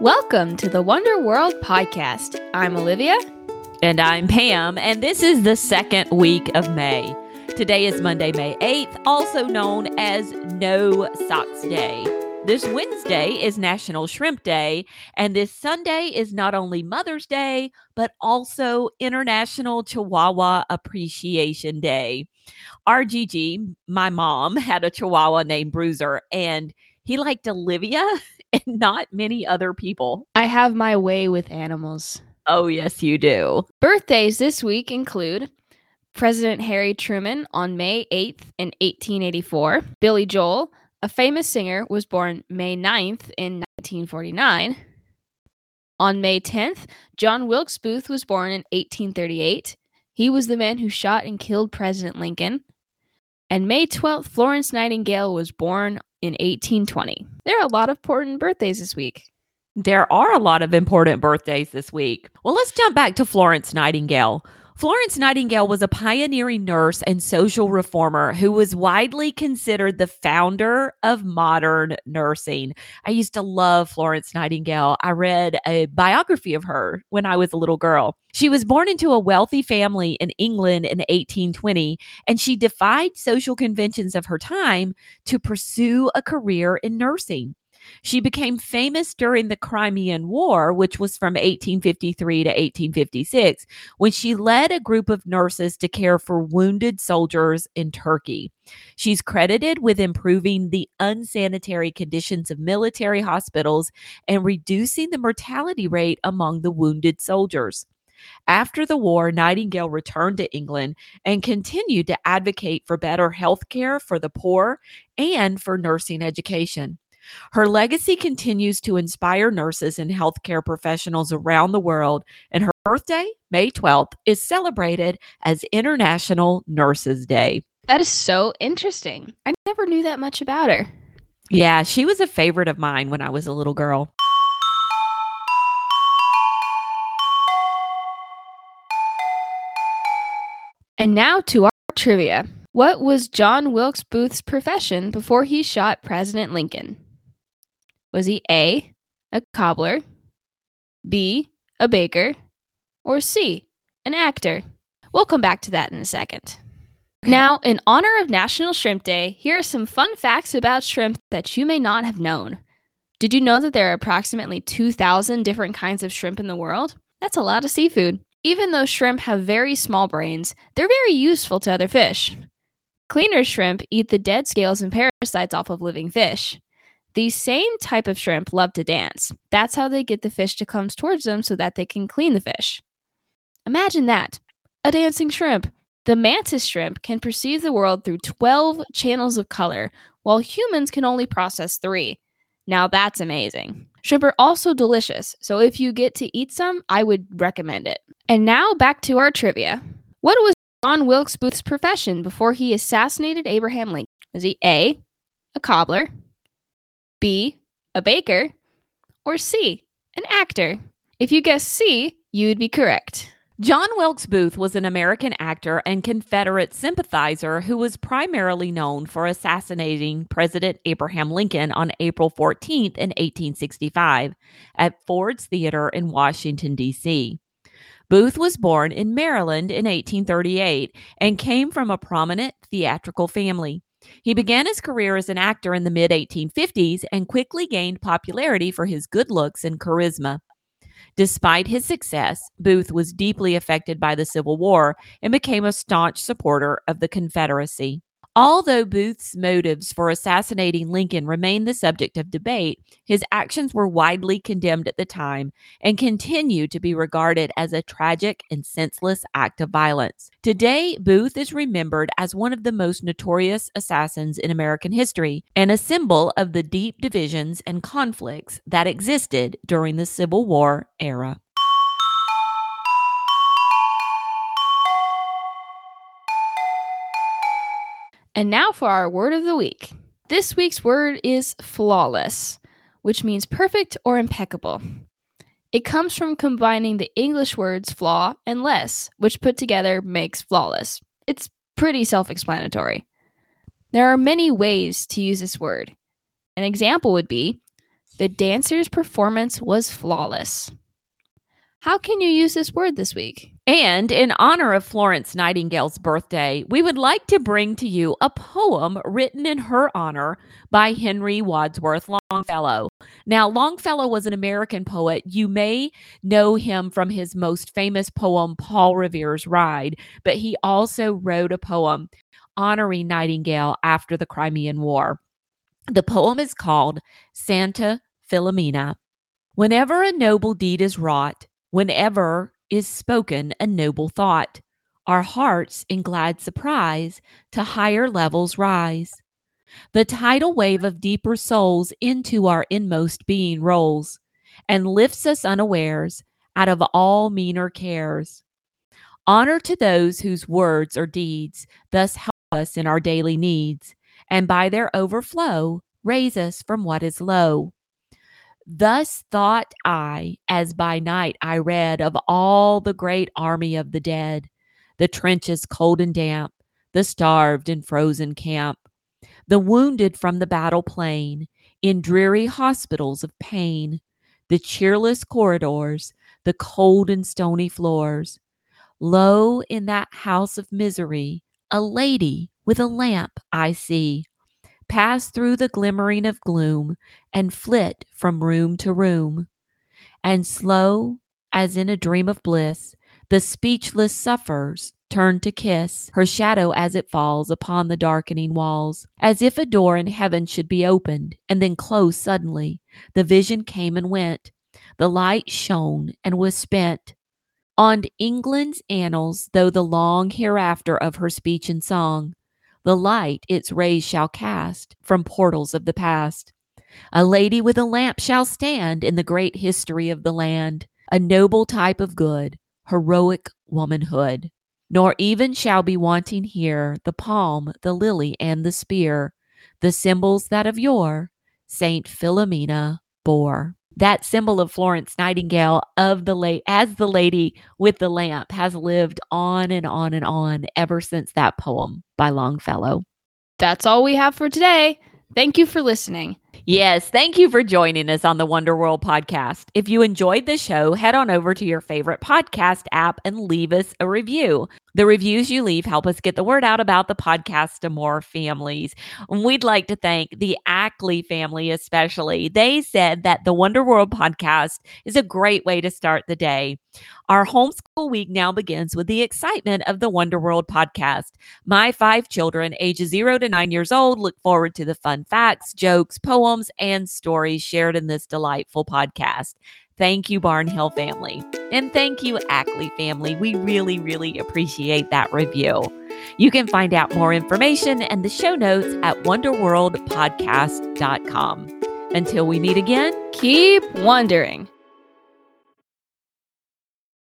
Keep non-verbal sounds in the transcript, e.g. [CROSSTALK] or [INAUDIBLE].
Welcome to the Wonder World podcast. I'm Olivia. And I'm Pam, and this is the second week of May. Today is Monday, May 8th, also known as No Socks Day. This Wednesday is National Shrimp Day, and this Sunday is not only Mother's Day, but also International Chihuahua Appreciation Day. RGG, my mom, had a Chihuahua named Bruiser, and he liked Olivia [LAUGHS] and not many other people. I have my way with animals. Oh, yes, you do. Birthdays this week include President Harry Truman on May 8th in 1884, Billy Joel, a famous singer, was born May 9th in 1949. On May 10th, John Wilkes Booth was born in 1838. He was the man who shot and killed President Lincoln. And May 12th, Florence Nightingale was born in 1820. There are a lot of important birthdays this week. There are a lot of important birthdays this week. Well, let's jump back to Florence Nightingale. Florence Nightingale was a pioneering nurse and social reformer who was widely considered the founder of modern nursing. I used to love Florence Nightingale. I read a biography of her when I was a little girl. She was born into a wealthy family in England in 1820, and she defied social conventions of her time to pursue a career in nursing. She became famous during the Crimean War, which was from 1853 to 1856, when she led a group of nurses to care for wounded soldiers in Turkey. She's credited with improving the unsanitary conditions of military hospitals and reducing the mortality rate among the wounded soldiers. After the war, Nightingale returned to England and continued to advocate for better health care for the poor and for nursing education. Her legacy continues to inspire nurses and healthcare professionals around the world, and her birthday, May 12th, is celebrated as International Nurses Day. That is so interesting. I never knew that much about her. Yeah, she was a favorite of mine when I was a little girl. And now to our trivia. What was John Wilkes Booth's profession before he shot President Lincoln? Was he A, a cobbler, B, a baker, or C, an actor? We'll come back to that in a second. Now, in honor of National Shrimp Day, here are some fun facts about shrimp that you may not have known. Did you know that there are approximately 2,000 different kinds of shrimp in the world? That's a lot of seafood. Even though shrimp have very small brains, they're very useful to other fish. Cleaner shrimp eat the dead scales and parasites off of living fish. These same type of shrimp love to dance. That's how they get the fish to come towards them so that they can clean the fish. Imagine that a dancing shrimp. The mantis shrimp can perceive the world through 12 channels of color, while humans can only process three. Now that's amazing. Shrimp are also delicious, so if you get to eat some, I would recommend it. And now back to our trivia. What was John Wilkes Booth's profession before he assassinated Abraham Lincoln? Was he A, a cobbler, B, a baker, or C, an actor? If you guessed C, you'd be correct. John Wilkes Booth was an American actor and Confederate sympathizer who was primarily known for assassinating President Abraham Lincoln on April 14th in 1865 at Ford's Theater in Washington, D.C. Booth was born in Maryland in 1838 and came from a prominent theatrical family. He began his career as an actor in the mid 1850s and quickly gained popularity for his good looks and charisma. Despite his success, Booth was deeply affected by the Civil War and became a staunch supporter of the Confederacy. Although Booth's motives for assassinating Lincoln remain the subject of debate, his actions were widely condemned at the time and continue to be regarded as a tragic and senseless act of violence. Today, Booth is remembered as one of the most notorious assassins in American history and a symbol of the deep divisions and conflicts that existed during the Civil War era. And now for our word of the week. This week's word is flawless, which means perfect or impeccable. It comes from combining the English words flaw and less, which put together makes flawless. It's pretty self explanatory. There are many ways to use this word. An example would be The dancer's performance was flawless. How can you use this word this week? And in honor of Florence Nightingale's birthday, we would like to bring to you a poem written in her honor by Henry Wadsworth Longfellow. Now, Longfellow was an American poet. You may know him from his most famous poem, Paul Revere's Ride, but he also wrote a poem honoring Nightingale after the Crimean War. The poem is called Santa Filomena. Whenever a noble deed is wrought, whenever is spoken a noble thought, our hearts in glad surprise to higher levels rise. The tidal wave of deeper souls into our inmost being rolls and lifts us unawares out of all meaner cares. Honor to those whose words or deeds thus help us in our daily needs, and by their overflow raise us from what is low. Thus thought I, as by night I read of all the great army of the dead, the trenches cold and damp, the starved and frozen camp, the wounded from the battle plain, in dreary hospitals of pain, the cheerless corridors, the cold and stony floors. Lo, in that house of misery, a lady with a lamp I see pass through the glimmering of gloom and flit from room to room. And slow, as in a dream of bliss, the speechless suffers turn to kiss her shadow as it falls upon the darkening walls, as if a door in heaven should be opened and then closed suddenly. The vision came and went. The light shone and was spent. On England's annals, though the long hereafter of her speech and song, the light its rays shall cast from portals of the past. A lady with a lamp shall stand in the great history of the land, a noble type of good, heroic womanhood. Nor even shall be wanting here the palm, the lily, and the spear, the symbols that of yore Saint Filomena bore that symbol of Florence Nightingale of the late as the lady with the lamp has lived on and on and on ever since that poem by Longfellow. That's all we have for today. Thank you for listening. Yes, thank you for joining us on the Wonder World podcast. If you enjoyed the show, head on over to your favorite podcast app and leave us a review. The reviews you leave help us get the word out about the podcast to more families. And we'd like to thank the Ackley family, especially. They said that the Wonder World podcast is a great way to start the day. Our homeschool week now begins with the excitement of the Wonder World podcast. My five children, ages zero to nine years old, look forward to the fun facts, jokes, poems, and stories shared in this delightful podcast. Thank you, Barnhill family. And thank you, Ackley family. We really, really appreciate that review. You can find out more information and the show notes at wonderworldpodcast.com. Until we meet again, keep wondering.